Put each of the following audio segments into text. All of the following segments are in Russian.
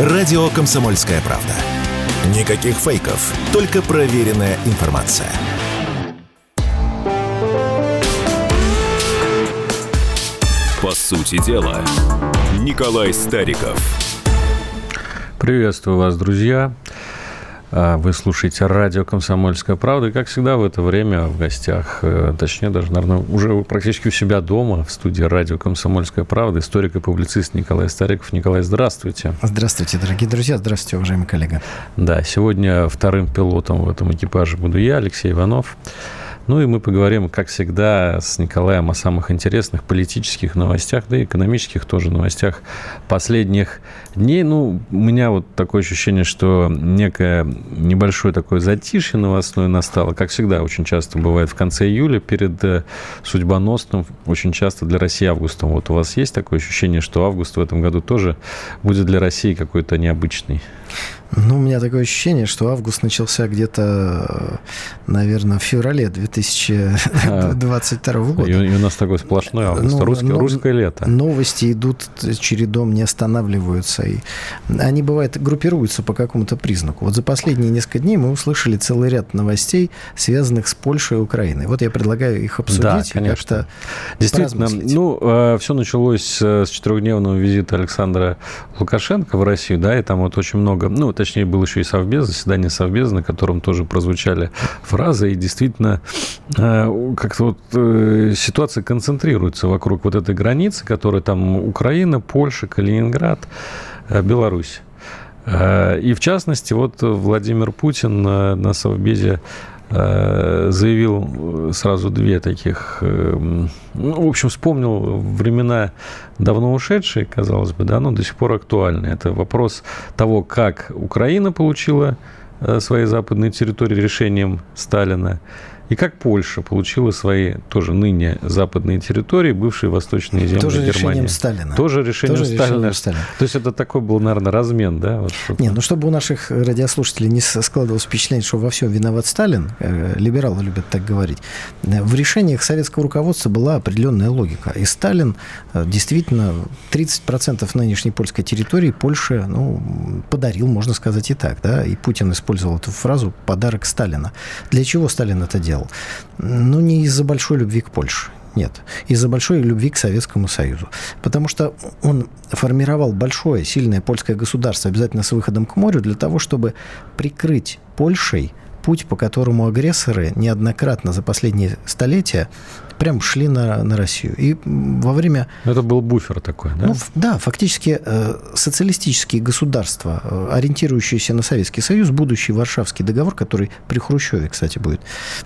Радио «Комсомольская правда». Никаких фейков, только проверенная информация. По сути дела, Николай Стариков. Приветствую вас, друзья. А, вы слушаете радио «Комсомольская правда». И, как всегда, в это время в гостях, э, точнее, даже, наверное, уже практически у себя дома, в студии радио «Комсомольская правда», историк и публицист Николай Стариков. Николай, здравствуйте. Здравствуйте, дорогие друзья. Здравствуйте, уважаемый коллега. Да, сегодня вторым пилотом в этом экипаже буду я, Алексей Иванов. Ну и мы поговорим, как всегда, с Николаем о самых интересных политических новостях, да и экономических тоже новостях последних дней. Ну, у меня вот такое ощущение, что некое небольшое такое затишье новостное настало. Как всегда, очень часто бывает в конце июля, перед э, судьбоносным, очень часто для России августом. Вот у вас есть такое ощущение, что август в этом году тоже будет для России какой-то необычный? Ну, у меня такое ощущение, что август начался где-то, наверное, в феврале 2022 года. И, у нас такой сплошной август, ну, русское, но, русское лето. Новости идут чередом, не останавливаются. И они, бывает, группируются по какому-то признаку. Вот за последние несколько дней мы услышали целый ряд новостей, связанных с Польшей и Украиной. Вот я предлагаю их обсудить да, конечно. Действительно, ну, э, все началось с четырехдневного визита Александра Лукашенко в Россию, да, и там вот очень много, ну, точнее, был еще и совбез, заседание совбеза, на котором тоже прозвучали фразы, и действительно э, как-то вот э, ситуация концентрируется вокруг вот этой границы, которая там Украина, Польша, Калининград, э, Беларусь. И в частности, вот Владимир Путин на Совбезе заявил сразу две таких, ну, в общем, вспомнил времена давно ушедшие, казалось бы, да, но до сих пор актуальны. Это вопрос того, как Украина получила свои западные территории решением Сталина, и как Польша получила свои тоже ныне западные территории, бывшие восточные земли тоже Германии. решением Сталина. Тоже решением тоже Сталина. Решением Сталина. То есть это такой был, наверное, размен, да? Вот не, ну чтобы у наших радиослушателей не складывалось впечатление, что во всем виноват Сталин, э, либералы любят так говорить, в решениях советского руководства была определенная логика. И Сталин э, действительно 30% нынешней польской территории Польше ну, подарил, можно сказать и так. Да? И Путин использовал эту фразу «подарок Сталина». Для чего Сталин это делал? Делал. Ну, не из-за большой любви к Польше. Нет, из-за большой любви к Советскому Союзу. Потому что он формировал большое, сильное польское государство, обязательно с выходом к морю, для того, чтобы прикрыть Польшей путь, по которому агрессоры неоднократно за последние столетия прям шли на, на Россию. И во время... Это был буфер такой, да? Ну, да, фактически э, социалистические государства, э, ориентирующиеся на Советский Союз, будущий Варшавский договор, который при Хрущеве, кстати, будет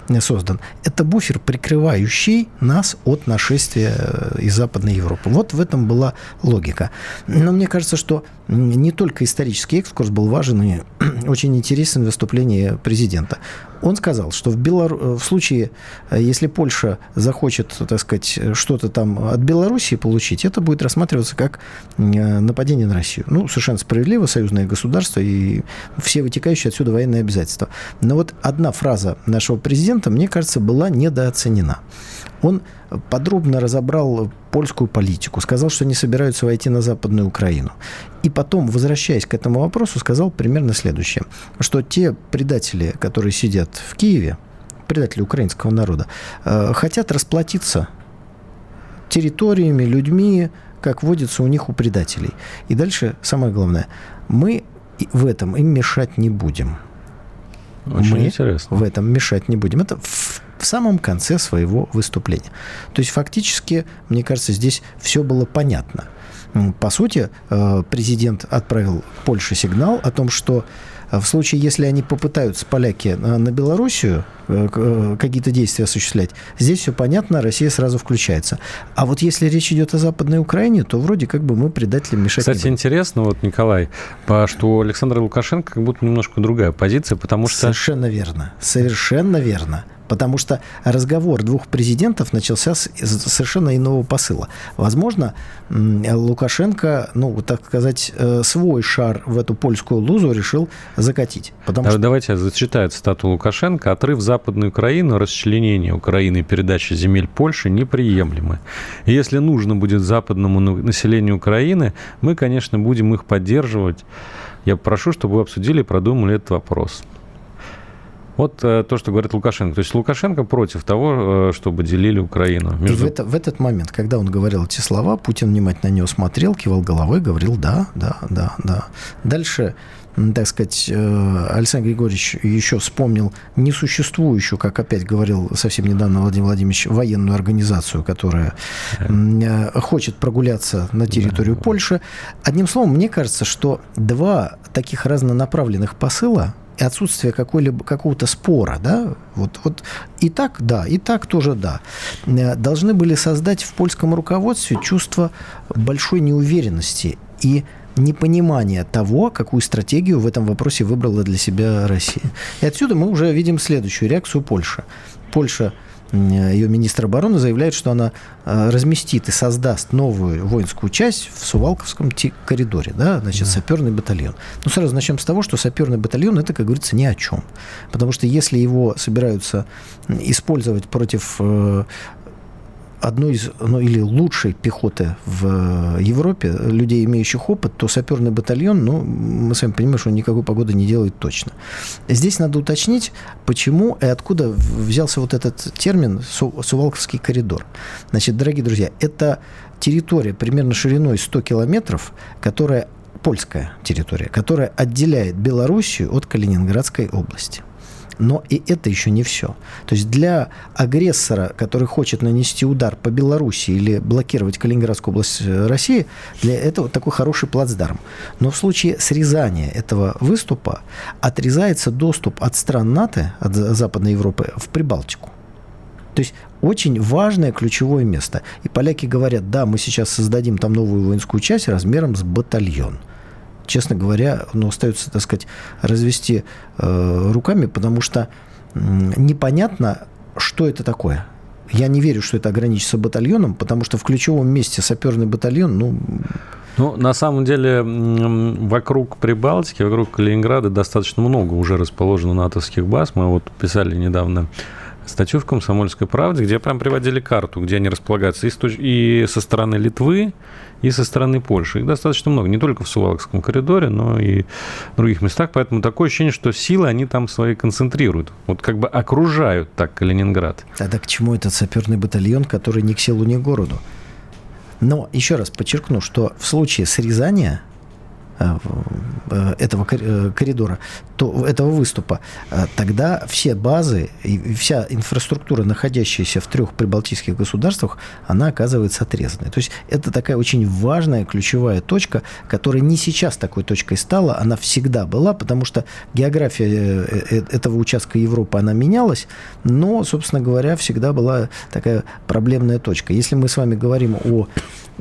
э, создан, это буфер, прикрывающий нас от нашествия э, из Западной Европы. Вот в этом была логика. Но мне кажется, что не только исторический экскурс был важен и очень интересен выступление президента. Он сказал, что в, Белор... в случае, э, если Польша захочет, так сказать, что-то там от Белоруссии получить, это будет рассматриваться как э, нападение на Россию. Ну, совершенно справедливо, союзное государство и все вытекающие отсюда военные обязательства. Но вот одна фраза нашего президента, мне кажется, была недооценена. Он подробно разобрал польскую политику, сказал, что не собираются войти на Западную Украину. И потом, возвращаясь к этому вопросу, сказал примерно следующее, что те предатели, которые сидят в Киеве, предатели украинского народа, э, хотят расплатиться территориями, людьми, как водится у них у предателей. И дальше самое главное, мы в этом им мешать не будем. Очень мы интересно. в этом мешать не будем. Это в в самом конце своего выступления. То есть фактически, мне кажется, здесь все было понятно. По сути, э, президент отправил Польше сигнал о том, что э, в случае, если они попытаются, поляки, э, на Белоруссию какие-то действия осуществлять, здесь все понятно, Россия сразу включается. А вот если речь идет о Западной Украине, то вроде как бы мы предателям мешать Кстати, интересно, вот, Николай, что у Александра Лукашенко как будто немножко другая позиция, потому что... Совершенно верно. Совершенно верно потому что разговор двух президентов начался с совершенно иного посыла. Возможно, Лукашенко, ну, так сказать, э, свой шар в эту польскую лузу решил закатить. Потому что... Давайте я зачитаю цитату Лукашенко. «Отрыв Западной Украины, расчленение Украины и передача земель Польши неприемлемы. Если нужно будет западному населению Украины, мы, конечно, будем их поддерживать я прошу, чтобы вы обсудили и продумали этот вопрос. Вот э, то, что говорит Лукашенко. То есть Лукашенко против того, э, чтобы делили Украину. Между... И в, это, в этот момент, когда он говорил эти слова, Путин внимательно на него смотрел, кивал головой, говорил «да, да, да, да». Дальше так сказать, э, Александр Григорьевич еще вспомнил несуществующую, как опять говорил совсем недавно Владимир Владимирович, военную организацию, которая э, хочет прогуляться на территорию Польши. Одним словом, мне кажется, что два таких разнонаправленных посыла и отсутствие какой-либо, какого-то спора, да, вот, вот и так, да, и так тоже да, э, должны были создать в польском руководстве чувство большой неуверенности и непонимание того, какую стратегию в этом вопросе выбрала для себя Россия. И отсюда мы уже видим следующую реакцию Польши. Польша ее министр обороны заявляет, что она э, разместит и создаст новую воинскую часть в Сувалковском коридоре, да, значит, да. саперный батальон. Ну, сразу начнем с того, что саперный батальон это, как говорится, ни о чем. Потому что если его собираются использовать против э, одной из, ну, или лучшей пехоты в Европе, людей, имеющих опыт, то саперный батальон, ну, мы с вами понимаем, что он никакой погоды не делает точно. Здесь надо уточнить, почему и откуда взялся вот этот термин «Сувалковский коридор». Значит, дорогие друзья, это территория примерно шириной 100 километров, которая польская территория, которая отделяет Белоруссию от Калининградской области. Но и это еще не все. То есть для агрессора, который хочет нанести удар по Беларуси или блокировать Калининградскую область э, России, для этого такой хороший плацдарм. Но в случае срезания этого выступа отрезается доступ от стран НАТО, от Западной Европы, в Прибалтику. То есть очень важное ключевое место. И поляки говорят, да, мы сейчас создадим там новую воинскую часть размером с батальон – честно говоря, ну, остается, так сказать, развести э, руками, потому что э, непонятно, что это такое. Я не верю, что это ограничится батальоном, потому что в ключевом месте саперный батальон, ну... Ну, на самом деле, вокруг Прибалтики, вокруг Калининграда достаточно много уже расположено натовских баз. Мы вот писали недавно статью в «Комсомольской правде», где прям приводили карту, где они располагаются и, со стороны Литвы, и со стороны Польши. Их достаточно много, не только в Сувалкском коридоре, но и в других местах. Поэтому такое ощущение, что силы они там свои концентрируют. Вот как бы окружают так Калининград. Тогда к чему этот саперный батальон, который ни к селу, ни к городу? Но еще раз подчеркну, что в случае срезания этого э, коридора, то, этого выступа, тогда все базы и вся инфраструктура, находящаяся в трех прибалтийских государствах, она оказывается отрезанной. То есть это такая очень важная ключевая точка, которая не сейчас такой точкой стала, она всегда была, потому что география этого участка Европы, она менялась, но, собственно говоря, всегда была такая проблемная точка. Если мы с вами говорим о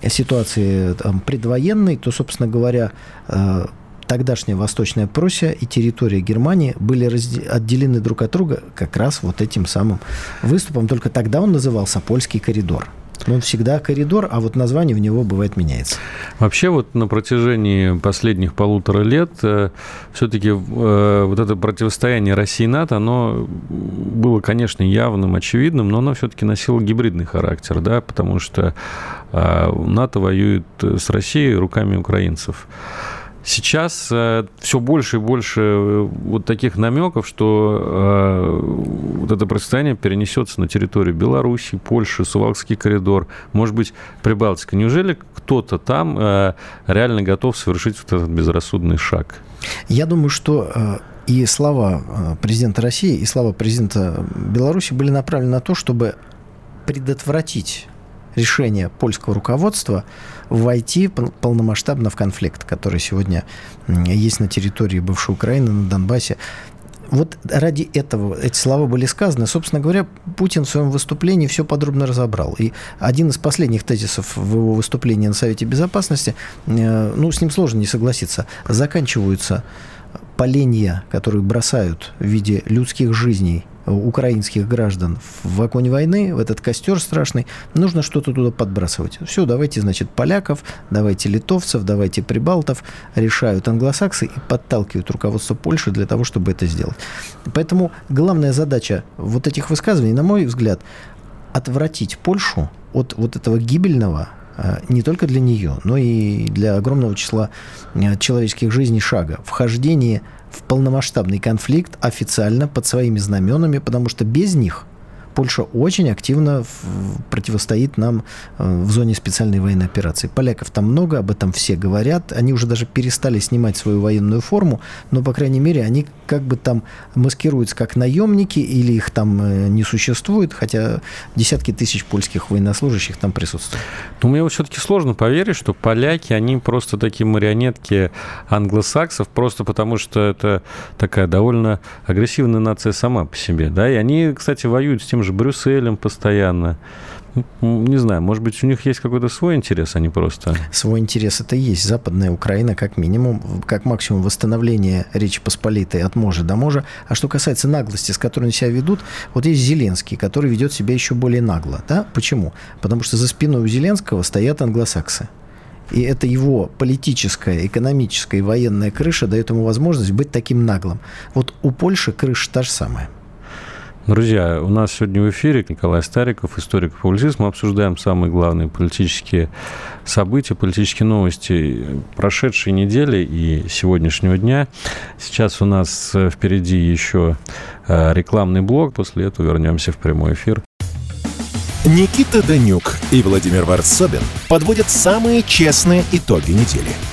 ситуации там, предвоенной, то, собственно говоря, э, тогдашняя Восточная Пруссия и территория Германии были отделены друг от друга как раз вот этим самым выступом. Только тогда он назывался Польский коридор. Он всегда коридор, а вот название у него бывает меняется. Вообще вот на протяжении последних полутора лет э, все-таки э, вот это противостояние России и НАТО, оно было, конечно, явным, очевидным, но оно все-таки носило гибридный характер, да, потому что э, НАТО воюет с Россией руками украинцев. Сейчас э, все больше и больше э, вот таких намеков, что э, вот это противостояние перенесется на территорию Беларуси, Польши, Сувалкский коридор, может быть, Прибалтика. Неужели кто-то там э, реально готов совершить вот этот безрассудный шаг? Я думаю, что э, и слова э, президента России, и слова президента Беларуси были направлены на то, чтобы предотвратить решение польского руководства войти полномасштабно в конфликт, который сегодня есть на территории бывшей Украины, на Донбассе. Вот ради этого эти слова были сказаны. Собственно говоря, Путин в своем выступлении все подробно разобрал. И один из последних тезисов в его выступлении на Совете Безопасности, э, ну, с ним сложно не согласиться, заканчиваются поленья, которые бросают в виде людских жизней украинских граждан в огонь войны, в этот костер страшный, нужно что-то туда подбрасывать. Все, давайте, значит, поляков, давайте литовцев, давайте прибалтов, решают англосаксы и подталкивают руководство Польши для того, чтобы это сделать. Поэтому главная задача вот этих высказываний, на мой взгляд, отвратить Польшу от вот этого гибельного э, не только для нее, но и для огромного числа э, человеческих жизней шага. Вхождение в полномасштабный конфликт официально под своими знаменами, потому что без них – Польша очень активно противостоит нам э, в зоне специальной военной операции. Поляков там много, об этом все говорят. Они уже даже перестали снимать свою военную форму, но, по крайней мере, они как бы там маскируются как наемники или их там э, не существует, хотя десятки тысяч польских военнослужащих там присутствуют. Но мне вот все-таки сложно поверить, что поляки, они просто такие марионетки англосаксов, просто потому что это такая довольно агрессивная нация сама по себе. Да? И они, кстати, воюют с тем же Брюсселем постоянно. Не знаю, может быть, у них есть какой-то свой интерес, а не просто... Свой интерес это и есть. Западная Украина, как минимум, как максимум восстановление Речи Посполитой от можа до можа. А что касается наглости, с которой они себя ведут, вот есть Зеленский, который ведет себя еще более нагло. Да? Почему? Потому что за спиной у Зеленского стоят англосаксы. И это его политическая, экономическая и военная крыша дает ему возможность быть таким наглым. Вот у Польши крыша та же самая. Друзья, у нас сегодня в эфире Николай Стариков, историк и публицист. Мы обсуждаем самые главные политические события, политические новости прошедшей недели и сегодняшнего дня. Сейчас у нас э, впереди еще э, рекламный блок. После этого вернемся в прямой эфир. Никита Данюк и Владимир Варсобин подводят самые честные итоги недели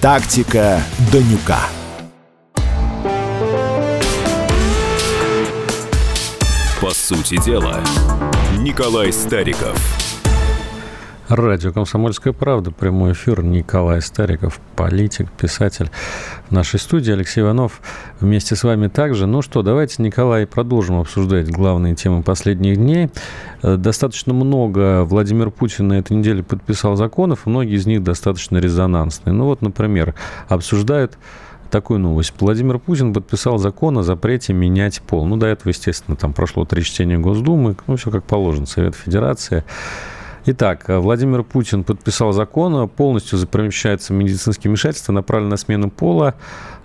«Тактика Данюка». По сути дела, Николай Стариков. Радио «Комсомольская правда», прямой эфир. Николай Стариков, политик, писатель. В нашей студии Алексей Иванов вместе с вами также. Ну что, давайте, Николай, продолжим обсуждать главные темы последних дней. Э, достаточно много Владимир Путин на этой неделе подписал законов, многие из них достаточно резонансные. Ну вот, например, обсуждают такую новость. Владимир Путин подписал закон о запрете менять пол. Ну, до этого, естественно, там прошло три чтения Госдумы, ну, все как положено, Совет Федерации. Итак, Владимир Путин подписал закон, полностью запрещается медицинские вмешательства, направленные на смену пола,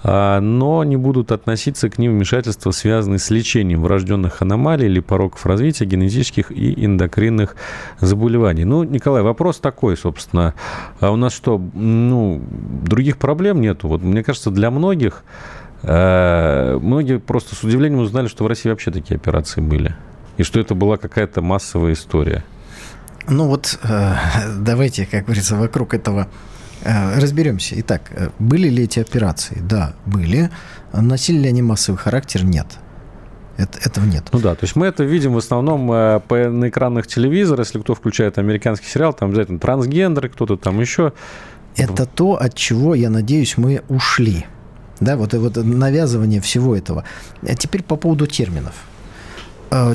а, но не будут относиться к ним вмешательства, связанные с лечением врожденных аномалий или пороков развития, генетических и эндокринных заболеваний. Ну, Николай, вопрос такой, собственно. А у нас что, ну, других проблем нету? Вот мне кажется, для многих, э, многие просто с удивлением узнали, что в России вообще такие операции были. И что это была какая-то массовая история. Ну вот э, давайте, как говорится, вокруг этого э, разберемся. Итак, э, были ли эти операции? Да, были. Носили ли они массовый характер? Нет. Это, этого нет. Ну да, то есть мы это видим в основном по, на экранах телевизора, если кто включает американский сериал, там обязательно трансгендеры, кто-то там еще. Это то, от чего, я надеюсь, мы ушли. Да, вот, вот навязывание всего этого. А теперь по поводу терминов.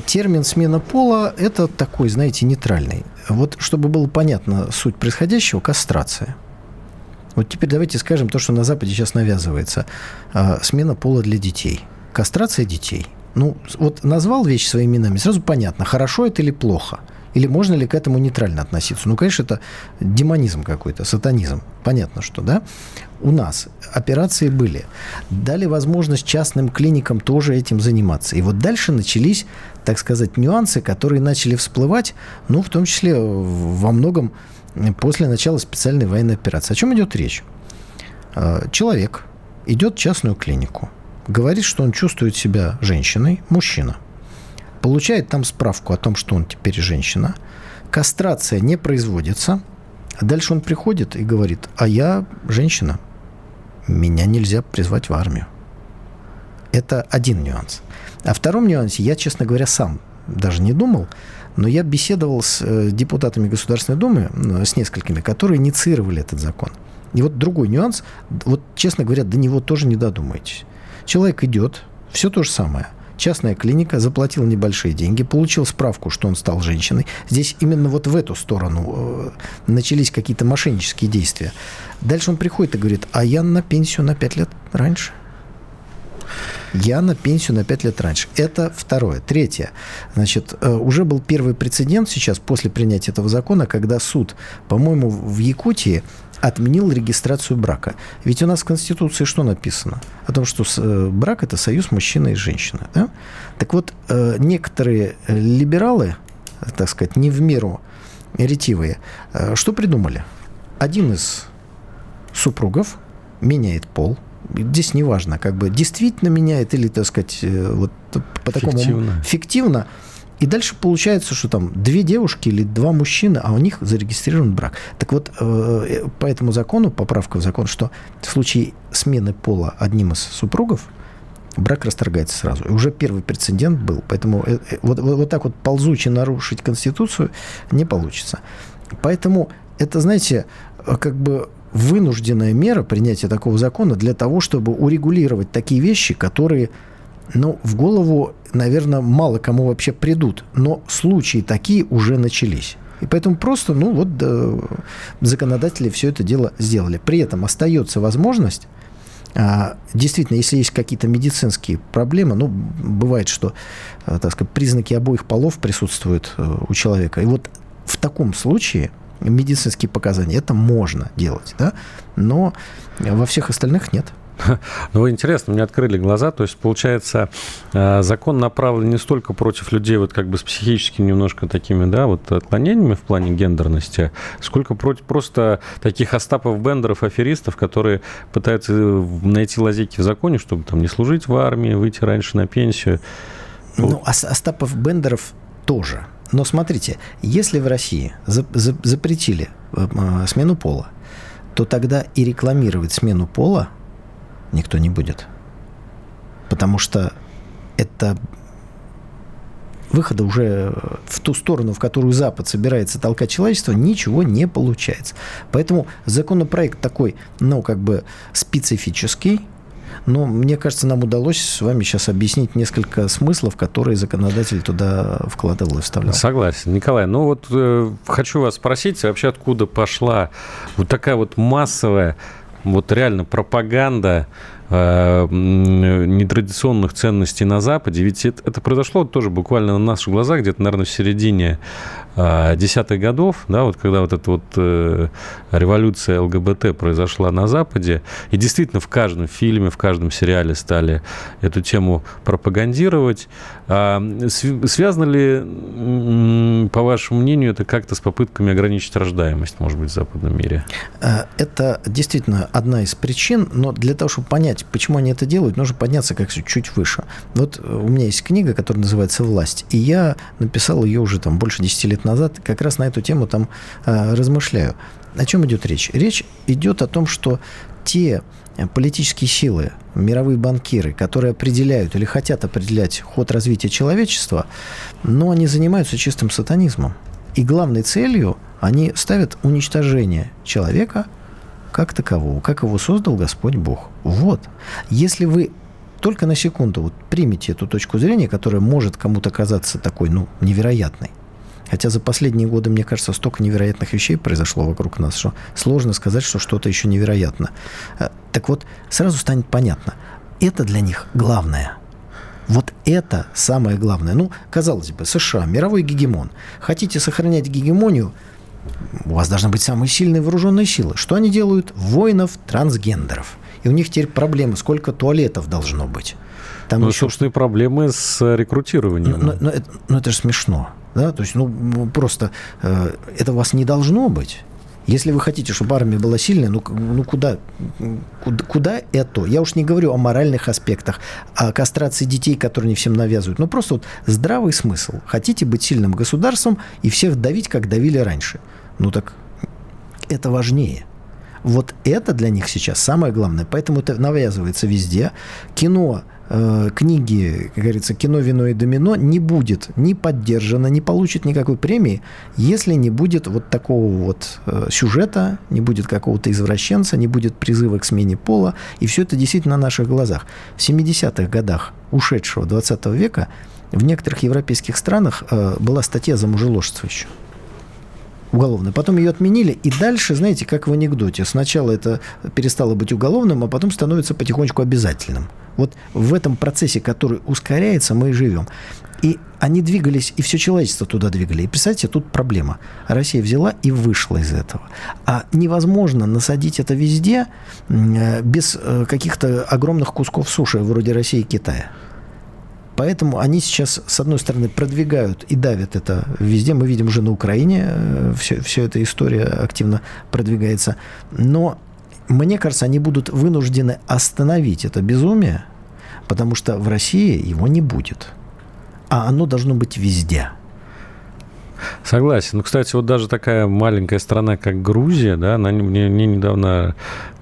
Термин смена пола – это такой, знаете, нейтральный. Вот чтобы было понятно суть происходящего, кастрация. Вот теперь давайте скажем то, что на Западе сейчас навязывается. А, смена пола для детей. Кастрация детей. Ну, вот назвал вещи своими именами, сразу понятно, хорошо это или плохо. Или можно ли к этому нейтрально относиться? Ну, конечно, это демонизм какой-то, сатанизм. Понятно, что, да? У нас операции были. Дали возможность частным клиникам тоже этим заниматься. И вот дальше начались так сказать, нюансы, которые начали всплывать, ну, в том числе во многом после начала специальной военной операции. О чем идет речь? А, человек идет в частную клинику, говорит, что он чувствует себя женщиной, мужчина, получает там справку о том, что он теперь женщина, кастрация не производится, а дальше он приходит и говорит, а я женщина, меня нельзя призвать в армию. Это один нюанс. О втором нюансе я, честно говоря, сам даже не думал, но я беседовал с э, депутатами Государственной Думы, с несколькими, которые инициировали этот закон. И вот другой нюанс, вот, честно говоря, до него тоже не додумаетесь. Человек идет, все то же самое. частная клиника, заплатил небольшие деньги, получил справку, что он стал женщиной. Здесь именно вот в эту сторону э, начались какие-то мошеннические действия. Дальше он приходит и говорит, а я на пенсию на 5 лет раньше. Я на пенсию на 5 лет раньше. Это второе. Третье. Значит, э, уже был первый прецедент сейчас после принятия этого закона, когда суд, по-моему, в Якутии отменил регистрацию брака. Ведь у нас в Конституции что написано? О том, что э, брак – это союз мужчины и женщины. Да? Так вот, э, некоторые либералы, так сказать, не в меру ретивые, что придумали? Один из супругов меняет пол – здесь не важно, как бы действительно меняет или, так сказать, э, вот по такому фиктивно. фиктивно. И дальше получается, что там две девушки или два мужчины, а у них зарегистрирован брак. Так вот, э, по этому закону, поправка в закон, что в случае смены пола одним из супругов, брак расторгается сразу. И уже первый прецедент был. Поэтому э, вот, вот, вот так вот ползуче нарушить Конституцию не получится. Поэтому это, знаете, как бы вынужденная мера принятия такого закона для того, чтобы урегулировать такие вещи, которые, ну, в голову, наверное, мало кому вообще придут. Но случаи такие уже начались. И поэтому просто, ну вот, да, законодатели все это дело сделали. При этом остается возможность а, Действительно, если есть какие-то медицинские проблемы, ну, бывает, что, а, так сказать, признаки обоих полов присутствуют э, у человека. И вот в таком случае медицинские показания, это можно делать, да, но во всех остальных нет. Ну, интересно, мне открыли глаза. То есть, получается, э, закон направлен не столько против людей вот как бы с психическими немножко такими, да, вот отклонениями в плане гендерности, сколько против просто таких Остапов, Бендеров, аферистов, которые пытаются найти лазейки в законе, чтобы там не служить в армии, выйти раньше на пенсию. Ну, Остапов, Бендеров тоже – но смотрите, если в России запретили э, а, смену пола, то тогда и рекламировать смену пола никто не будет. Потому что это выхода уже в ту сторону, в которую Запад собирается толкать человечество, ничего не получается. Поэтому законопроект такой, ну, как бы специфический, но мне кажется, нам удалось с вами сейчас объяснить несколько смыслов, которые законодатель туда вкладывал и вставлял. Согласен. Николай, ну вот э, хочу вас спросить, вообще откуда пошла вот такая вот массовая, вот реально пропаганда нетрадиционных ценностей на Западе. Ведь это, это произошло тоже буквально на наших глазах, где-то, наверное, в середине э, десятых годов, да, вот когда вот эта вот э, революция ЛГБТ произошла на Западе, и действительно в каждом фильме, в каждом сериале стали эту тему пропагандировать. А, связано ли, по вашему мнению, это как-то с попытками ограничить рождаемость, может быть, в западном мире? Это действительно одна из причин, но для того, чтобы понять, понять, почему они это делают, нужно подняться как чуть выше. Вот э, у меня есть книга, которая называется «Власть», и я написал ее уже там больше 10 лет назад, как раз на эту тему там э, размышляю. О чем идет речь? Речь идет о том, что те э, политические силы, мировые банкиры, которые определяют или хотят определять ход развития человечества, но они занимаются чистым сатанизмом. И главной целью они ставят уничтожение человека – как такового, как его создал Господь Бог. Вот. Если вы только на секунду вот примете эту точку зрения, которая может кому-то казаться такой, ну, невероятной, Хотя за последние годы, мне кажется, столько невероятных вещей произошло вокруг нас, что сложно сказать, что что-то еще невероятно. Э, так вот, сразу станет понятно. Это для них главное. Вот это самое главное. Ну, казалось бы, США, мировой гегемон. Хотите сохранять гегемонию – у вас должны быть самые сильные вооруженные силы. Что они делают? Воинов трансгендеров. И у них теперь проблемы, сколько туалетов должно быть. Там ну, еще... собственно, проблемы с рекрутированием. Но, но, но, это, но это же смешно. Да? То есть, ну, просто э, это у вас не должно быть. Если вы хотите, чтобы армия была сильная, ну, ну куда, куда, куда это? Я уж не говорю о моральных аспектах, о кастрации детей, которые не всем навязывают. Ну, просто вот здравый смысл. Хотите быть сильным государством и всех давить, как давили раньше. Ну так это важнее. Вот это для них сейчас самое главное. Поэтому это навязывается везде. Кино э, книги, как говорится, «Кино, вино и домино» не будет ни поддержано, не получит никакой премии, если не будет вот такого вот э, сюжета, не будет какого-то извращенца, не будет призыва к смене пола. И все это действительно на наших глазах. В 70-х годах ушедшего 20 века в некоторых европейских странах э, была статья за мужеложство еще уголовной. Потом ее отменили, и дальше, знаете, как в анекдоте. Сначала это перестало быть уголовным, а потом становится потихонечку обязательным. Вот в этом процессе, который ускоряется, мы и живем. И они двигались, и все человечество туда двигали. И представьте, тут проблема. Россия взяла и вышла из этого. А невозможно насадить это везде э, без э, каких-то огромных кусков суши, вроде России и Китая. Поэтому они сейчас, с одной стороны, продвигают и давят это везде. Мы видим уже на Украине, все, э, все эта история активно продвигается. Но мне кажется, они будут вынуждены остановить это безумие, потому что в России его не будет. А оно должно быть везде. Согласен. Ну, кстати, вот даже такая маленькая страна, как Грузия, да, она мне, мне недавно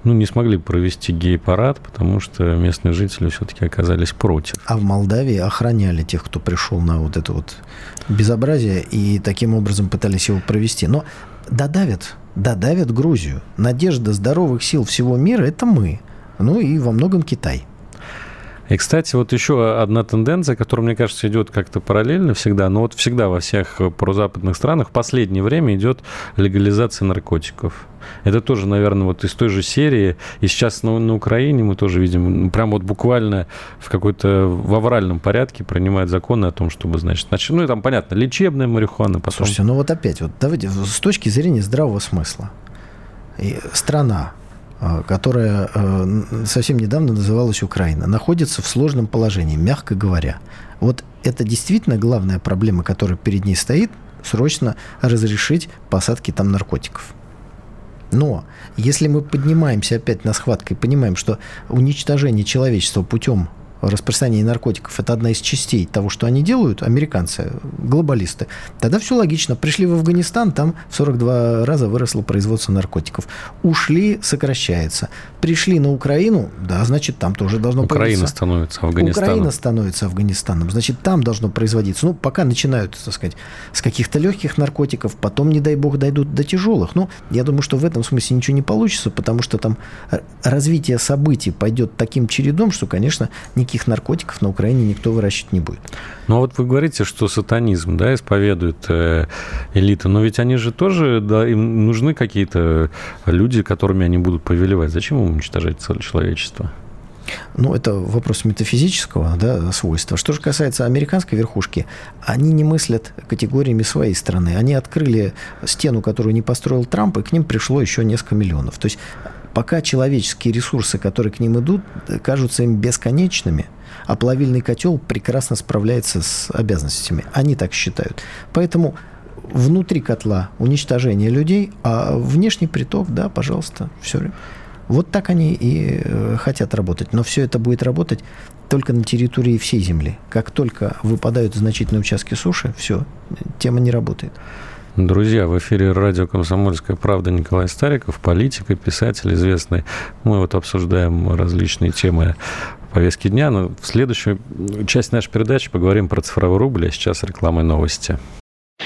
ну, не смогли провести гей-парад, потому что местные жители все-таки оказались против. А в Молдавии охраняли тех, кто пришел на вот это вот безобразие, и таким образом пытались его провести. Но додавят, додавят Грузию. Надежда здоровых сил всего мира – это мы. Ну и во многом Китай. И, кстати, вот еще одна тенденция, которая, мне кажется, идет как-то параллельно всегда, но вот всегда во всех прозападных странах в последнее время идет легализация наркотиков. Это тоже, наверное, вот из той же серии. И сейчас на, на Украине мы тоже видим, прям вот буквально в какой-то в авральном порядке принимают законы о том, чтобы, значит, значит ну и там, понятно, лечебная марихуана. Потом... Слушайте, ну вот опять, вот давайте с точки зрения здравого смысла. И страна, которая а, совсем недавно называлась Украина, находится в сложном положении, мягко говоря. Вот это действительно главная проблема, которая перед ней стоит, срочно разрешить посадки там наркотиков. Но если мы поднимаемся опять на схватку и понимаем, что уничтожение человечества путем распространение наркотиков – это одна из частей того, что они делают, американцы, глобалисты, тогда все логично. Пришли в Афганистан, там в 42 раза выросло производство наркотиков. Ушли, сокращается. Пришли на Украину, да, значит, там тоже должно Украина появиться. становится Афганистаном. Украина становится Афганистаном, значит, там должно производиться. Ну, пока начинают, так сказать, с каких-то легких наркотиков, потом, не дай бог, дойдут до тяжелых. Ну, я думаю, что в этом смысле ничего не получится, потому что там развитие событий пойдет таким чередом, что, конечно, не никаких наркотиков на Украине никто выращивать не будет. Ну а вот вы говорите, что сатанизм, да, исповедует э, элита, но ведь они же тоже, да, им нужны какие-то люди, которыми они будут повелевать. Зачем им уничтожать человечество? Ну, это вопрос метафизического да, свойства. Что же касается американской верхушки, они не мыслят категориями своей страны. Они открыли стену, которую не построил Трамп, и к ним пришло еще несколько миллионов. То есть пока человеческие ресурсы, которые к ним идут, кажутся им бесконечными, а плавильный котел прекрасно справляется с обязанностями. Они так считают. Поэтому внутри котла уничтожение людей, а внешний приток, да, пожалуйста, все. Вот так они и э, хотят работать. Но все это будет работать только на территории всей Земли. Как только выпадают значительные участки суши, все, тема не работает. Друзья, в эфире радио «Комсомольская правда» Николай Стариков, политик и писатель известный. Мы вот обсуждаем различные темы повестки дня. Но в следующую часть нашей передачи поговорим про цифровой рубль, а сейчас рекламы новости.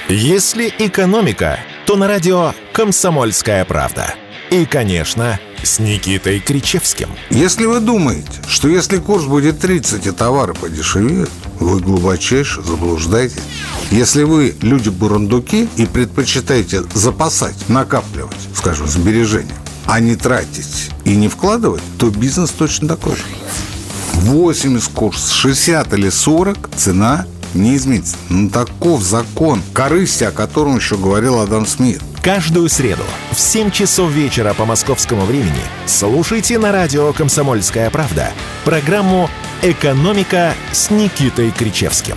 Если экономика, то на радио «Комсомольская правда». И, конечно, с Никитой Кричевским. Если вы думаете, что если курс будет 30 и товары подешевеют, вы глубочайше заблуждаетесь. Если вы люди-бурундуки и предпочитаете запасать, накапливать, скажем, сбережения, а не тратить и не вкладывать, то бизнес точно такой же. 80 курс, 60 или 40 цена не изменится. Ну, таков закон корысти, о котором еще говорил Адам Смит. Каждую среду в 7 часов вечера по московскому времени слушайте на радио «Комсомольская правда» программу «Экономика» с Никитой Кричевским.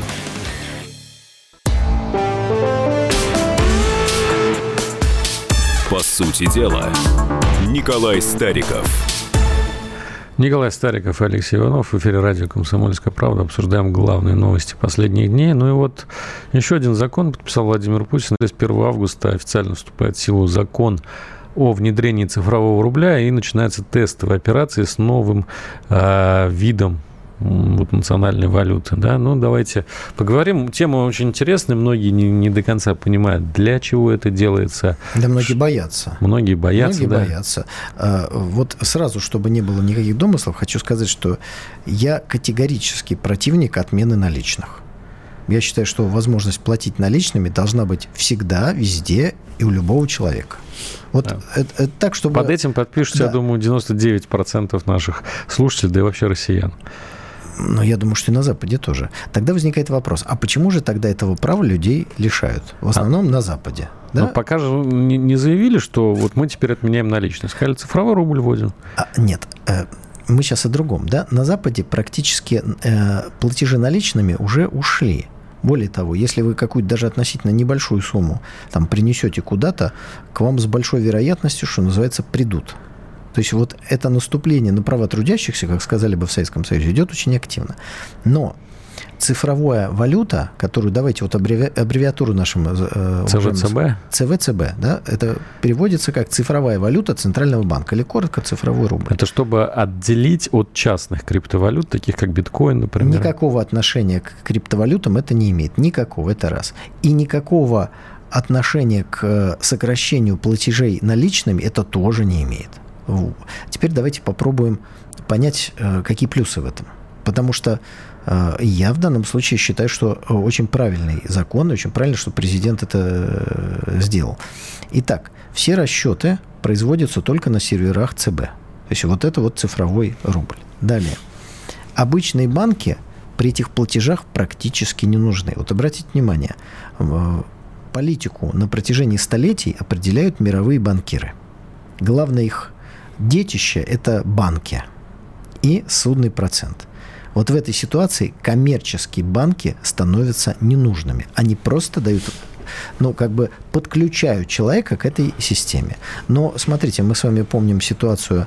По сути дела, Николай Стариков – Николай Стариков и Алексей Иванов в эфире радио «Комсомольская правда». Обсуждаем главные новости последних дней. Ну и вот еще один закон подписал Владимир Путин. С 1 августа официально вступает в силу закон о внедрении цифрового рубля и начинаются тестовые операции с новым э, видом вот, национальной валюты. Да? Ну, давайте поговорим. Тема очень интересная, многие не, не до конца понимают, для чего это делается. Да, многие боятся. Многие боятся, Многие да. боятся. А, Вот сразу, чтобы не было никаких домыслов, хочу сказать, что я категорически противник отмены наличных. Я считаю, что возможность платить наличными должна быть всегда, везде и у любого человека. Вот Да. это, это так, чтобы... Под этим подпишутся, я Да. думаю, 99% наших слушателей, да и вообще россиян. Но я думаю, что и на Западе тоже. Тогда возникает вопрос, а почему же тогда этого права людей лишают? В основном на Западе. Да? Но пока же не, не заявили, что вот мы теперь отменяем наличные. Сказали, цифровой рубль вводим. А, нет, э, мы сейчас о другом. Да? На Западе практически э, платежи наличными уже ушли. Более того, если вы какую-то даже относительно небольшую сумму там принесете куда-то, к вам с большой вероятностью, что называется, придут. То есть вот это наступление на права трудящихся, как сказали бы в Советском Союзе, идет очень активно. Но цифровая валюта, которую, давайте вот аббреви- аббревиатуру нашим... э, ЦВЦБ? ЦВЦБ, да, это переводится как цифровая валюта Центрального банка, или коротко цифровой рубль. Это чтобы отделить от частных криптовалют, таких как биткоин, например. Никакого отношения к криптовалютам это не имеет. Никакого, это раз. И никакого отношения к э, сокращению платежей наличными это тоже не имеет. Теперь давайте попробуем понять, э, какие плюсы в этом. Потому что э, я в данном случае считаю, что э, очень правильный закон, очень правильно, что президент это сделал. Итак, все расчеты производятся только на серверах ЦБ. То есть вот это вот цифровой рубль. Далее. Обычные банки при этих платежах практически не нужны. Вот обратите внимание, политику на протяжении столетий определяют мировые банкиры. Главное их детище – это банки и судный процент. Вот в этой ситуации коммерческие банки становятся ненужными. Они просто дают ну, как бы подключают человека к этой системе. Но смотрите, мы с вами помним ситуацию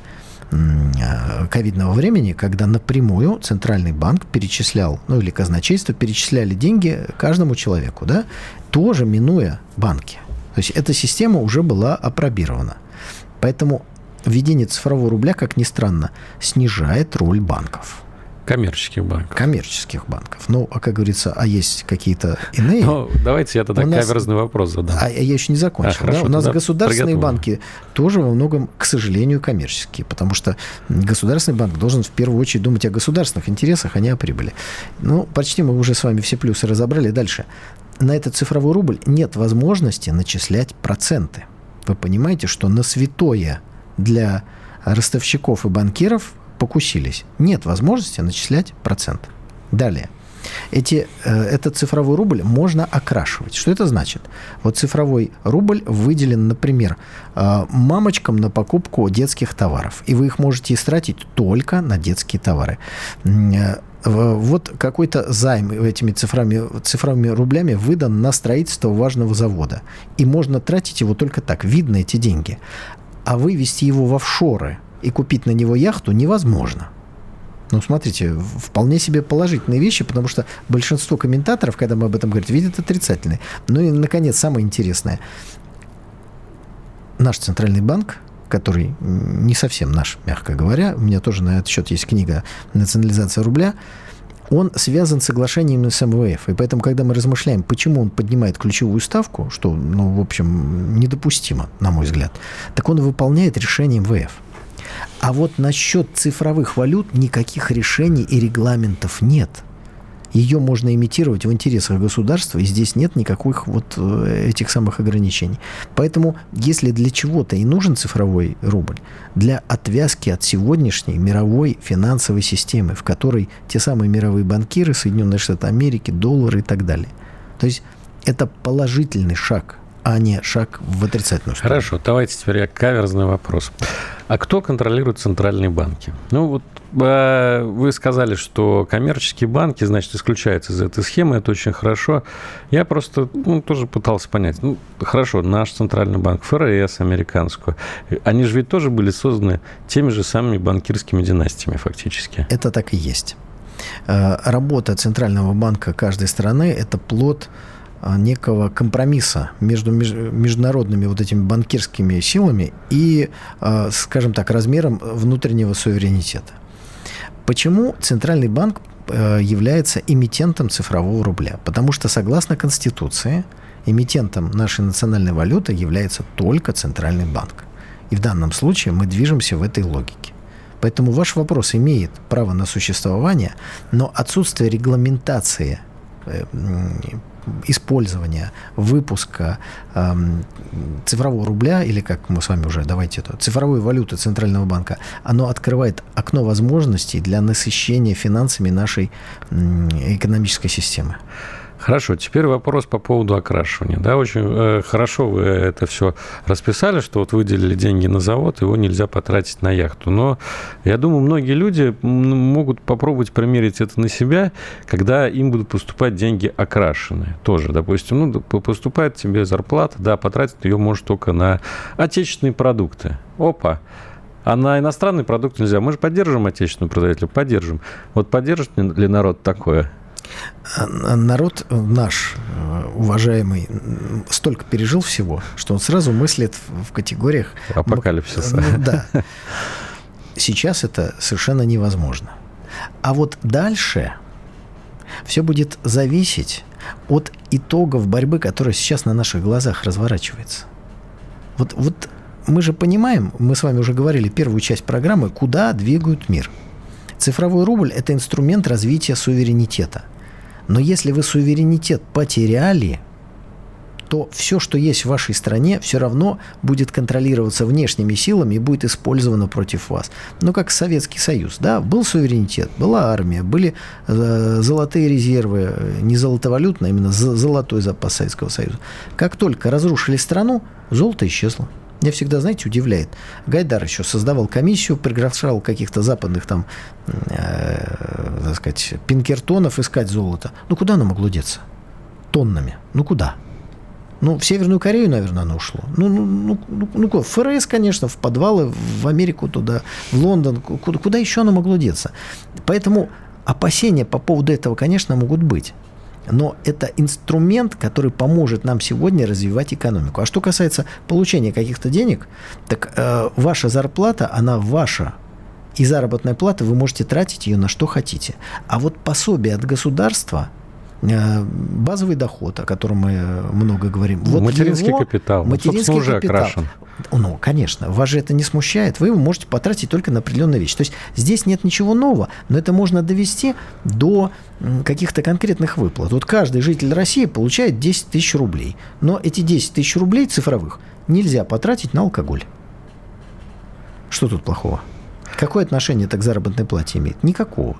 э, ковидного времени, когда напрямую Центральный банк перечислял, ну или казначейство перечисляли деньги каждому человеку, да, тоже минуя банки. То есть эта система уже была опробирована. Поэтому введение цифрового рубля, как ни странно, снижает роль банков Коммерческих банков. коммерческих банков. Ну, а как говорится, а есть какие-то иные. Ну, давайте я тогда У нас- каверзный вопрос задам. А я еще не закончил. А, хорошо, да? У нас государственные приготовлю. банки тоже во многом, к сожалению, коммерческие, потому что государственный банк должен в первую очередь думать о государственных интересах, а не о прибыли. Ну, почти мы уже с вами все плюсы разобрали. Дальше. На этот цифровой рубль нет возможности начислять проценты. Вы понимаете, что на святое для ростовщиков и банкиров покусились. Нет возможности начислять процент. Далее. Эти, э, этот цифровой рубль можно окрашивать. Что это значит? Вот цифровой рубль выделен, например, э, мамочкам на покупку детских товаров. И вы их можете истратить только на детские товары. Э, Вот какой-то займ этими цифрами, цифровыми рублями выдан на строительство важного завода. И можно тратить его только так. Видно эти деньги. А вывести его в офшоры и купить на него яхту невозможно. Ну, смотрите, вполне себе положительные вещи, потому что большинство комментаторов, когда мы об этом говорим, видят отрицательные. Ну и, наконец, самое интересное. Наш Центральный банк, который не совсем наш, мягко говоря, у меня тоже на этот счет есть книга «Национализация рубля», он связан с соглашением с МВФ. И поэтому, когда мы размышляем, почему он поднимает ключевую ставку, что, ну, в общем, недопустимо, на мой взгляд, так он выполняет решение МВФ. А вот насчет цифровых валют никаких решений и регламентов нет. Ее можно имитировать в интересах государства, и здесь нет никаких вот э, этих самых ограничений. Поэтому, если для чего-то и нужен цифровой рубль, для отвязки от сегодняшней мировой финансовой системы, в которой те самые мировые банкиры, Соединенные Штаты Америки, доллары и так далее. То есть это положительный шаг, а не шаг в отрицательную сторону. Хорошо, давайте теперь я каверзный вопрос. А кто контролирует центральные банки? Ну вот вы сказали, что коммерческие банки, значит, исключаются из этой схемы, это очень хорошо. Я просто ну, тоже пытался понять. Ну, хорошо, наш центральный банк, ФРС американскую, они же ведь тоже были созданы теми же самыми банкирскими династиями фактически. Это так и есть. Э, Работа Центрального банка каждой страны – это плод э, некого компромисса между меж- международными вот этими банкирскими силами и, э, скажем так, размером внутреннего суверенитета. Почему Центральный банк э, является эмитентом цифрового рубля? Потому что согласно Конституции эмитентом нашей национальной валюты является только Центральный банк. И в данном случае мы движемся в этой логике. Поэтому ваш вопрос имеет право на существование, но отсутствие регламентации э, использования, выпуска э, цифрового рубля, или как мы с вами уже, давайте это, цифровой валюты Центрального банка, оно открывает окно возможностей для насыщения финансами нашей э, экономической системы. Хорошо, теперь вопрос по поводу окрашивания. Да, очень э, хорошо вы это все расписали, что вот выделили деньги на завод, его нельзя потратить на яхту. Но я думаю, многие люди могут попробовать примерить это на себя, когда им будут поступать деньги окрашенные. Тоже, допустим, ну, поступает тебе зарплата, да, потратить ее может только на отечественные продукты. Опа, а на иностранный продукт нельзя. Мы же поддерживаем отечественную производителя, поддержим. Вот поддержит ли народ такое? Народ наш, уважаемый, столько пережил всего, что он сразу мыслит в категориях... Апокалипсиса. Ну, да. Сейчас это совершенно невозможно. А вот дальше все будет зависеть от итогов борьбы, которая сейчас на наших глазах разворачивается. Вот, вот мы же понимаем, мы с вами уже говорили первую часть программы, куда двигают мир. Цифровой рубль – это инструмент развития суверенитета – но если вы суверенитет потеряли, то все, что есть в вашей стране, все равно будет контролироваться внешними силами и будет использовано против вас. Ну, как Советский Союз, да, был суверенитет, была армия, были э, золотые резервы, не золотовалютные, а именно золотой запас Советского Союза. Как только разрушили страну, золото исчезло. Меня всегда, знаете, удивляет. Гайдар еще создавал комиссию, приглашал каких-то западных там, э, так сказать, пинкертонов искать золото. Ну, куда оно могло деться? Тоннами. Ну, куда? Ну, в Северную Корею, наверное, оно ушло. Ну, ну, ну, ну, ну ФРС, конечно, в подвалы, в Америку туда, в Лондон. Куда, куда еще оно могло деться? Поэтому опасения по поводу этого, конечно, могут быть но это инструмент, который поможет нам сегодня развивать экономику. А что касается получения каких-то денег, так э, ваша зарплата, она ваша. И заработная плата, вы можете тратить ее на что хотите. А вот пособие от государства – базовый доход, о котором мы много говорим. Вот материнский его, капитал. Материнский уже капитал. окрашен. Ну, конечно, вас же это не смущает. Вы его можете потратить только на определенные вещи. То есть здесь нет ничего нового, но это можно довести до каких-то конкретных выплат. Вот каждый житель России получает 10 тысяч рублей. Но эти 10 тысяч рублей цифровых нельзя потратить на алкоголь. Что тут плохого? Какое отношение это к заработной плате имеет? Никакого.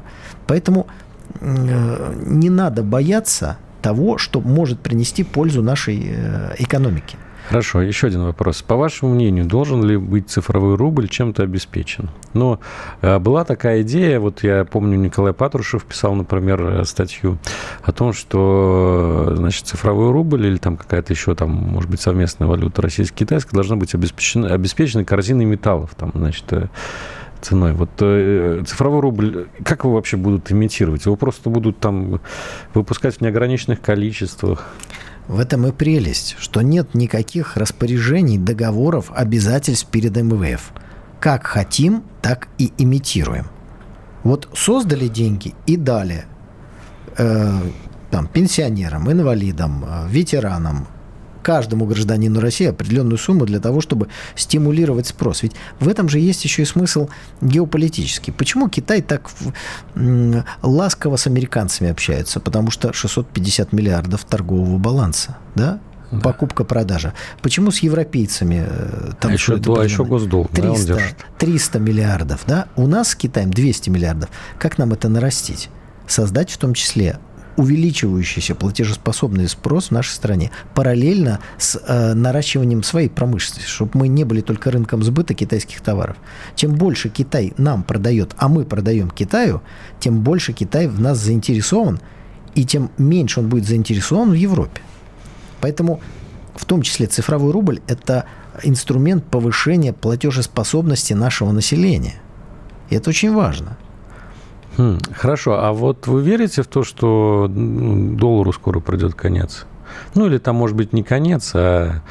Поэтому Э, не надо бояться того, что может принести пользу нашей э, экономике. Хорошо, еще один вопрос. По вашему мнению, должен ли быть цифровой рубль чем-то обеспечен? Но э, была такая идея, вот я помню, Николай Патрушев писал, например, статью о том, что значит, цифровой рубль или там какая-то еще там, может быть, совместная валюта российско-китайская должна быть обеспечена, обеспечена корзиной металлов. Там, значит, ценой. Вот э, цифровой рубль, как его вообще будут имитировать? Его просто будут там выпускать в неограниченных количествах? В этом и прелесть, что нет никаких распоряжений, договоров, обязательств перед МВФ. Как хотим, так и имитируем. Вот создали деньги и дали э, там, пенсионерам, инвалидам, э, ветеранам, каждому гражданину России определенную сумму для того, чтобы стимулировать спрос. Ведь в этом же есть еще и смысл геополитический. Почему Китай так ласково с американцами общается? Потому что 650 миллиардов торгового баланса, да? Да. покупка-продажа. Почему с европейцами э, там а еще, а еще госдолг 300, да, 300 миллиардов, да? У нас с Китаем 200 миллиардов. Как нам это нарастить? Создать в том числе увеличивающийся платежеспособный спрос в нашей стране параллельно с э, наращиванием своей промышленности, чтобы мы не были только рынком сбыта китайских товаров. Чем больше Китай нам продает, а мы продаем Китаю, тем больше Китай в нас заинтересован, и тем меньше он будет заинтересован в Европе. Поэтому в том числе цифровой рубль – это инструмент повышения платежеспособности нашего населения. И это очень важно – Хм, хорошо, а вот вы верите в то, что доллару скоро придет конец? Ну или там, может быть, не конец, а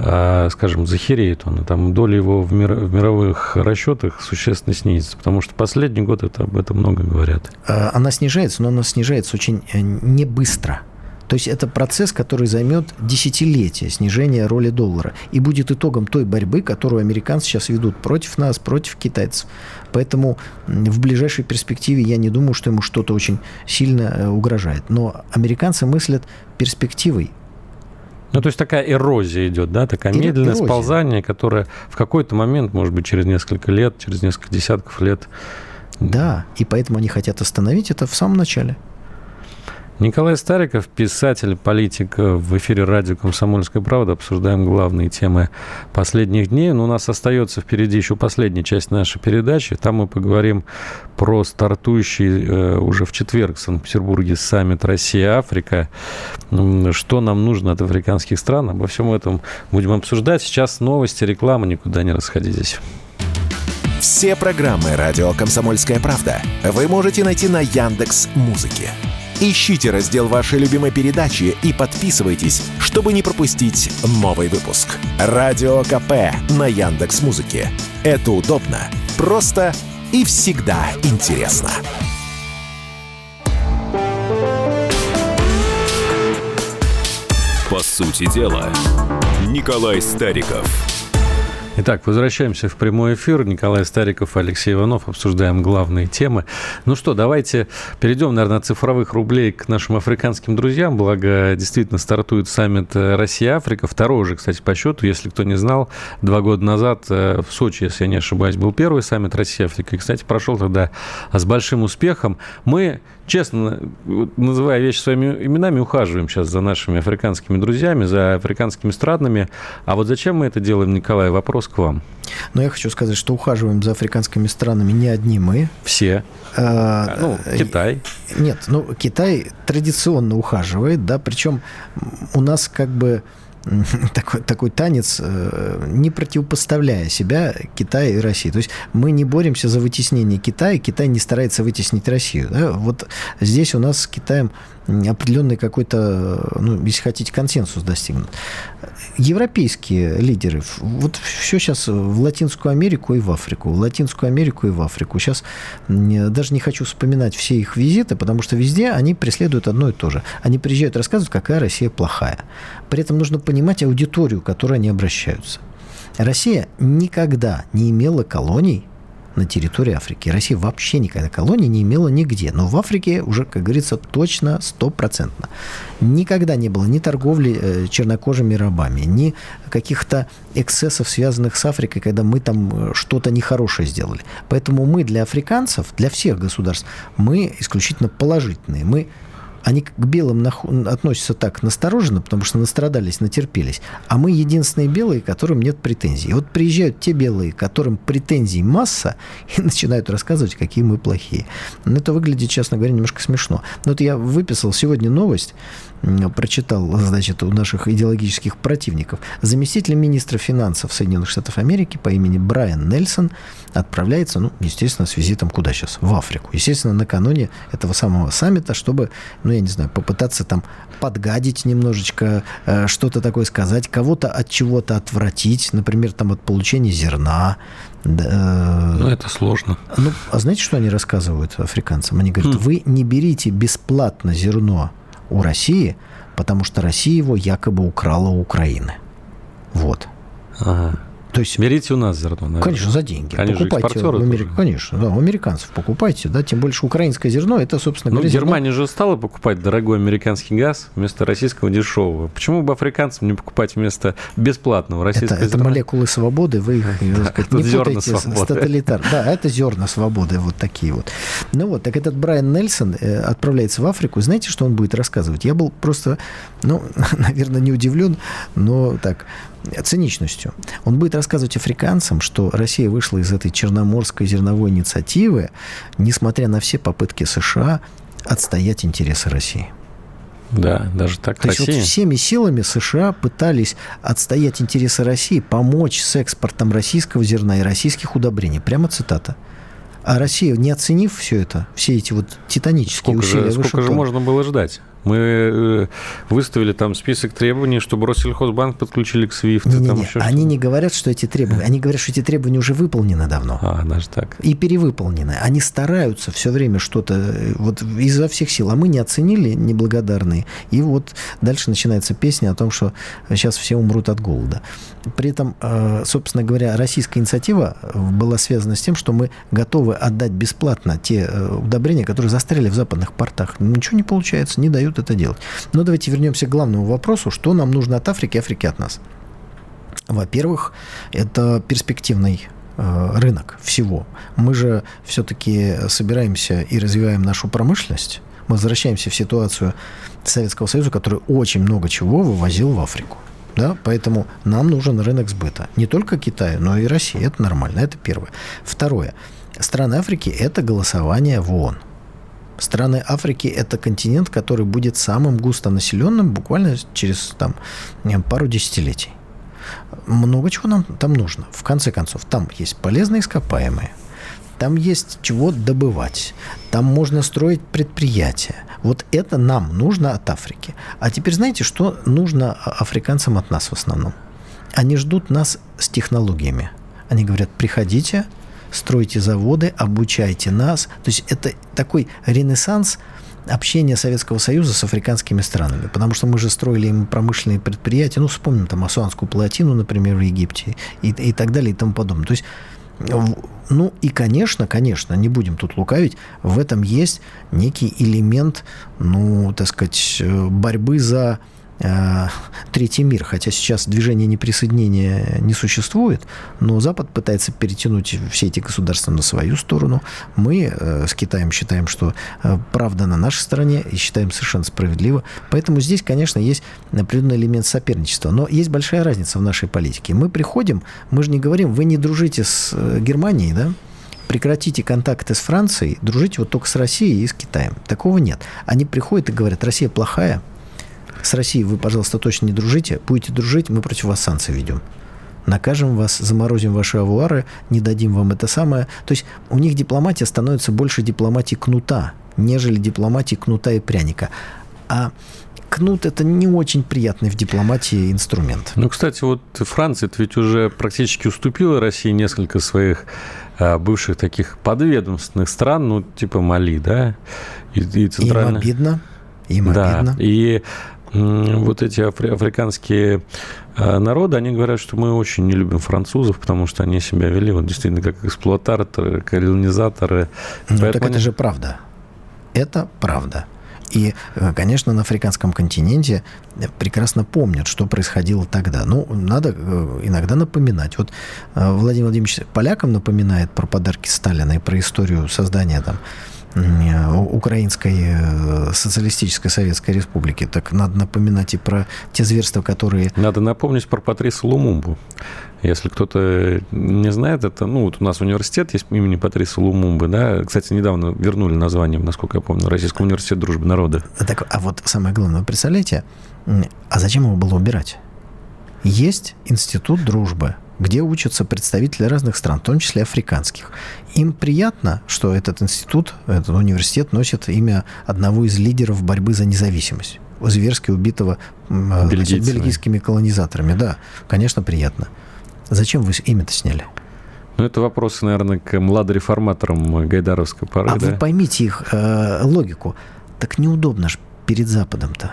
а, скажем, захереет он, и там доля его в, мир, в мировых расчетах существенно снизится, потому что последний год это об этом много говорят. А, она снижается, но она снижается очень э, не быстро. То есть это процесс, который займет десятилетия снижения роли доллара и будет итогом той борьбы, которую американцы сейчас ведут против нас, против китайцев. Поэтому в ближайшей перспективе я не думаю, что ему что-то очень сильно э, угрожает. Но американцы мыслят перспективой. Ну, то есть такая эрозия идет, да, такая Эро- медленное эрозия. сползание, которое в какой-то момент, может быть, через несколько лет, через несколько десятков лет. Да, и поэтому они хотят остановить это в самом начале. Николай Стариков, писатель, политик в эфире радио «Комсомольская правда». Обсуждаем главные темы последних дней. Но у нас остается впереди еще последняя часть нашей передачи. Там мы поговорим про стартующий э, уже в четверг в Санкт-Петербурге саммит Россия-Африка. Что нам нужно от африканских стран? Обо всем этом будем обсуждать. Сейчас новости, реклама. Никуда не расходитесь. Все программы радио «Комсомольская правда» вы можете найти на Яндекс Музыке. Ищите раздел вашей любимой передачи и подписывайтесь, чтобы не пропустить новый выпуск. Радио КП на Яндекс Музыке. Это удобно, просто и всегда интересно. По сути дела, Николай Стариков – Итак, возвращаемся в прямой эфир. Николай Стариков, Алексей Иванов. Обсуждаем главные темы. Ну что, давайте перейдем, наверное, от цифровых рублей к нашим африканским друзьям. Благо, действительно, стартует саммит Россия-Африка. Второй уже, кстати, по счету. Если кто не знал, два года назад э, в Сочи, если я не ошибаюсь, был первый саммит Россия-Африка. И, кстати, прошел тогда с большим успехом. Мы честно, называя вещи своими именами, ухаживаем сейчас за нашими африканскими друзьями, за африканскими странами. А вот зачем мы это делаем, Николай? Вопрос к вам. Но я хочу сказать, что ухаживаем за африканскими странами не одни мы. Все. А, ну, Китай. Нет, ну, Китай традиционно ухаживает, да, причем у нас как бы такой, такой танец, э, не противопоставляя себя Китаю и России. То есть мы не боремся за вытеснение Китая, Китай не старается вытеснить Россию. Да? Вот здесь у нас с Китаем определенный какой-то, ну, если хотите, консенсус достигнут. Европейские лидеры, вот все сейчас в Латинскую Америку и в Африку, в Латинскую Америку и в Африку. Сейчас даже не хочу вспоминать все их визиты, потому что везде они преследуют одно и то же. Они приезжают рассказывают, какая Россия плохая. При этом нужно понимать аудиторию, к которой они обращаются. Россия никогда не имела колоний на территории Африки. Россия вообще никогда колонии не имела нигде. Но в Африке уже, как говорится, точно стопроцентно. Никогда не было ни торговли э, чернокожими рабами, ни каких-то эксцессов, связанных с Африкой, когда мы там э, что-то нехорошее сделали. Поэтому мы для африканцев, для всех государств, мы исключительно положительные. Мы они к белым относятся так настороженно, потому что настрадались, натерпелись. А мы единственные белые, которым нет претензий. И вот приезжают те белые, которым претензий масса, и начинают рассказывать, какие мы плохие. Но это выглядит, честно говоря, немножко смешно. Но вот я выписал сегодня новость, прочитал, значит, у наших идеологических противников. Заместитель министра финансов Соединенных Штатов Америки по имени Брайан Нельсон отправляется, ну, естественно, с визитом куда сейчас? В Африку. Естественно, накануне этого самого саммита, чтобы, ну, я не знаю, попытаться там подгадить немножечко, э, что-то такое сказать, кого-то от чего-то отвратить, например, там от получения зерна, да. Ну, это сложно. Ну, а знаете, что они рассказывают африканцам? Они говорят, хм. вы не берите бесплатно зерно у России, потому что Россия его якобы украла у Украины. Вот. Ага. То есть, Берите у нас зерно, наверное. Конечно, за деньги. Они покупайте в Америк... Конечно, да, у американцев покупайте, да, тем больше украинское зерно, это, собственно говоря, ну, зерно... Германия же стала покупать дорогой американский газ вместо российского дешевого. Почему бы африканцам не покупать вместо бесплатного российского это, зерна? Это молекулы свободы, вы их не путайте с, с тоталитар. Да, это зерна свободы, вот такие вот. Ну вот, так этот Брайан Нельсон э, отправляется в Африку, знаете, что он будет рассказывать? Я был просто, ну, наверное, не удивлен, но так, циничностью. Он будет рассказывать африканцам, что Россия вышла из этой черноморской зерновой инициативы, несмотря на все попытки США отстоять интересы России. Да, даже так. То Россия... есть вот всеми силами США пытались отстоять интересы России, помочь с экспортом российского зерна и российских удобрений. Прямо цитата. А Россия, не оценив все это, все эти вот титанические сколько усилия... Же, сколько же можно было ждать? Мы э, выставили там список требований, чтобы Россельхозбанк подключили к SWIFT. Не, не, не. еще Они не говорят, что эти требования. Они говорят, что эти требования уже выполнены давно. А, даже так. И перевыполнены. Они стараются все время что-то э, вот изо всех сил. А мы не оценили, неблагодарные. И вот дальше начинается песня о том, что сейчас все умрут от голода. При этом, э, собственно говоря, российская инициатива была связана с тем, что мы готовы отдать бесплатно те удобрения, которые застряли в западных портах. Ничего не получается, не дают это делать. Но давайте вернемся к главному вопросу, что нам нужно от Африки, Африки от нас. Во-первых, это перспективный э, рынок всего. Мы же все-таки собираемся и развиваем нашу промышленность. Мы возвращаемся в ситуацию Советского Союза, который очень много чего вывозил в Африку. Да, поэтому нам нужен рынок сбыта. Не только Китая, но и России. Это нормально. Это первое. Второе. Страны Африки – это голосование в ООН. Страны Африки – это континент, который будет самым густонаселенным буквально через там, пару десятилетий. Много чего нам там нужно. В конце концов, там есть полезные ископаемые, там есть чего добывать, там можно строить предприятия. Вот это нам нужно от Африки. А теперь знаете, что нужно африканцам от нас в основном? Они ждут нас с технологиями. Они говорят, приходите, стройте заводы, обучайте нас. То есть это такой ренессанс общения Советского Союза с африканскими странами. Потому что мы же строили им промышленные предприятия. Ну, вспомним там Асуанскую плотину, например, в Египте и, и так далее и тому подобное. То есть ну и, конечно, конечно, не будем тут лукавить, в этом есть некий элемент, ну, так сказать, борьбы за э, третий мир, хотя сейчас движение неприсоединения не существует, но Запад пытается перетянуть все эти государства на свою сторону. Мы э, с Китаем считаем, что э, правда на нашей стороне и считаем совершенно справедливо. Поэтому здесь, конечно, есть определенный элемент соперничества. Но есть большая разница в нашей политике. Мы приходим, мы же не говорим, вы не дружите с э, Германией, да? прекратите контакты с Францией, дружите вот только с Россией и с Китаем. Такого нет. Они приходят и говорят, Россия плохая, с Россией вы, пожалуйста, точно не дружите. Будете дружить, мы против вас санкции ведем. Накажем вас, заморозим ваши авуары, не дадим вам это самое. То есть у них дипломатия становится больше дипломатии кнута, нежели дипломатии кнута и пряника. А кнут это не очень приятный в дипломатии инструмент. Ну, кстати, вот Франция ведь уже практически уступила России несколько своих а, бывших таких подведомственных стран, ну, типа Мали, да, и, и центральная... Им обидно. Им да, обидно. и вот эти афри- африканские народы, они говорят, что мы очень не любим французов, потому что они себя вели вот действительно как эксплуататоры, колонизаторы. Ну, так это же правда. Это правда. И, конечно, на африканском континенте прекрасно помнят, что происходило тогда. Ну, надо иногда напоминать. Вот Владимир Владимирович полякам напоминает про подарки Сталина и про историю создания там Украинской социалистической советской республики. Так надо напоминать и про те зверства, которые... Надо напомнить про Патрису Лумумбу. Если кто-то не знает, это, ну, вот у нас университет есть имени Патриса Лумумбы, да, кстати, недавно вернули название, насколько я помню, Российский университет дружбы народа. Так, а вот самое главное, вы представляете, а зачем его было убирать? Есть институт дружбы, где учатся представители разных стран, в том числе африканских. Им приятно, что этот институт, этот университет носит имя одного из лидеров борьбы за независимость зверски убитого Бельгийцами. бельгийскими колонизаторами. Да, конечно, приятно. Зачем вы имя-то сняли? Ну, это вопросы, наверное, к младореформаторам Гайдаровской поры. А да? вы поймите их э, логику. Так неудобно же перед Западом-то.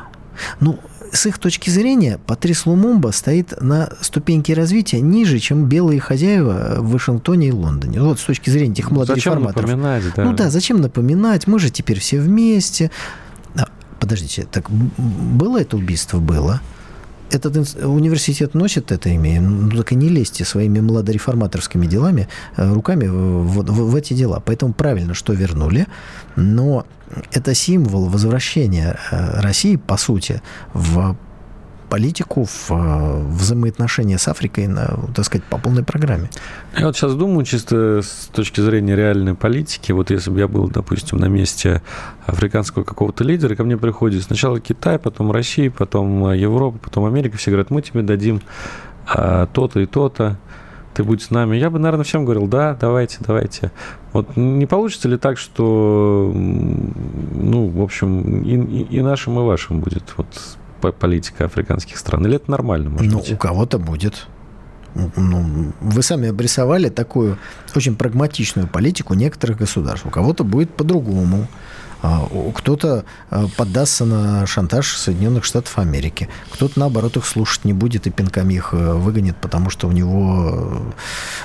Ну, с их точки зрения, Патрис Лумумба стоит на ступеньке развития ниже, чем белые хозяева в Вашингтоне и Лондоне. Вот с точки зрения этих молодых зачем реформаторов. Напоминать, да. Ну да, зачем напоминать? Мы же теперь все вместе. А, подождите, так было это убийство? Было. Этот университет носит это имя, ну так и не лезьте своими младореформаторскими делами, руками в, в, в эти дела. Поэтому правильно, что вернули, но это символ возвращения России, по сути, в политику, в взаимоотношения с Африкой, на, так сказать, по полной программе. Я вот сейчас думаю, чисто с точки зрения реальной политики, вот если бы я был, допустим, на месте африканского какого-то лидера, ко мне приходит сначала Китай, потом Россия, потом Европа, потом Америка, все говорят, мы тебе дадим то-то и то-то, ты будь с нами. Я бы, наверное, всем говорил, да, давайте, давайте. Вот не получится ли так, что, ну, в общем, и, и, и нашим, и вашим будет вот политика африканских стран? Или это нормально, может ну, быть? у кого-то будет. Ну, вы сами обрисовали такую очень прагматичную политику некоторых государств. У кого-то будет по-другому. А, кто-то а, поддастся на шантаж Соединенных Штатов Америки, кто-то, наоборот, их слушать не будет и пинками их э, выгонит, потому что у него,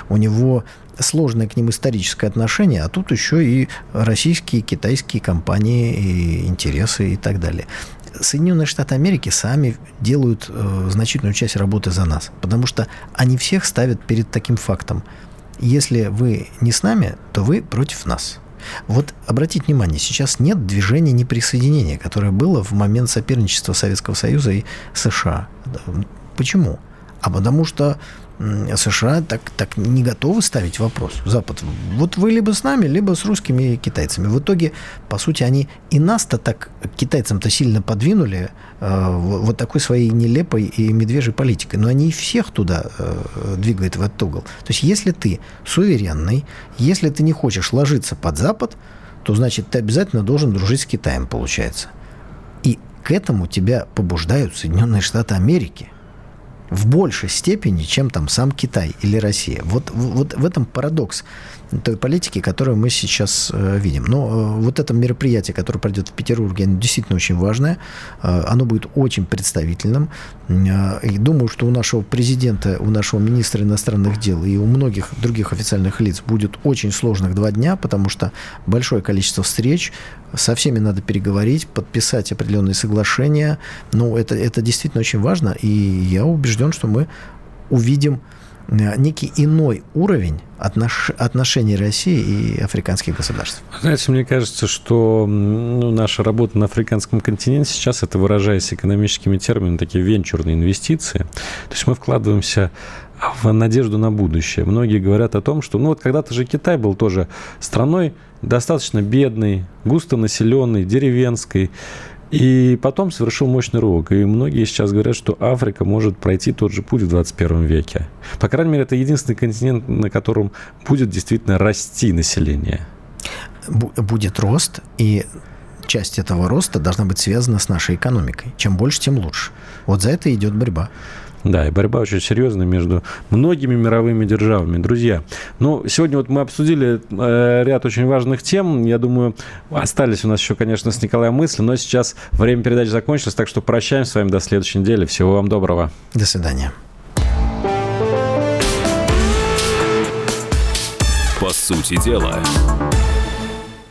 у него сложное к ним историческое отношение, а тут еще и российские, китайские компании, и интересы и так далее. Соединенные Штаты Америки сами делают э, значительную часть работы за нас, потому что они всех ставят перед таким фактом. Если вы не с нами, то вы против нас. Вот обратите внимание, сейчас нет движения неприсоединения, которое было в момент соперничества Советского Союза и США. Почему? А потому что США так, так не готовы ставить вопрос. Запад, вот вы либо с нами, либо с русскими и китайцами. В итоге, по сути, они и нас-то так китайцам-то сильно подвинули э, вот такой своей нелепой и медвежьей политикой. Но они всех туда э, двигают в этот угол. То есть, если ты суверенный, если ты не хочешь ложиться под Запад, то значит ты обязательно должен дружить с Китаем, получается. И к этому тебя побуждают Соединенные Штаты Америки – в большей степени, чем там сам Китай или Россия. Вот, вот в этом парадокс той политики, которую мы сейчас э, видим. Но э, вот это мероприятие, которое пройдет в Петербурге, оно действительно очень важное. Э, оно будет очень представительным. И думаю, что у нашего президента, у нашего министра иностранных дел и у многих других официальных лиц будет очень сложных два дня, потому что большое количество встреч, со всеми надо переговорить, подписать определенные соглашения. Ну, это, это действительно очень важно, и я убежден, что мы увидим некий иной уровень отнош... отношений России и африканских государств. Знаете, мне кажется, что ну, наша работа на африканском континенте сейчас, это выражаясь экономическими терминами, такие венчурные инвестиции. То есть мы вкладываемся в надежду на будущее. Многие говорят о том, что ну вот когда-то же Китай был тоже страной достаточно бедной, густонаселенной, деревенской. И потом совершил мощный рывок. И многие сейчас говорят, что Африка может пройти тот же путь в 21 веке. По крайней мере, это единственный континент, на котором будет действительно расти население. Будет рост, и часть этого роста должна быть связана с нашей экономикой. Чем больше, тем лучше. Вот за это идет борьба. Да, и борьба очень серьезная между многими мировыми державами. Друзья, ну, сегодня вот мы обсудили э, ряд очень важных тем. Я думаю, остались у нас еще, конечно, с Николаем мысли, но сейчас время передачи закончилось, так что прощаемся с вами до следующей недели. Всего вам доброго. До свидания. По сути дела,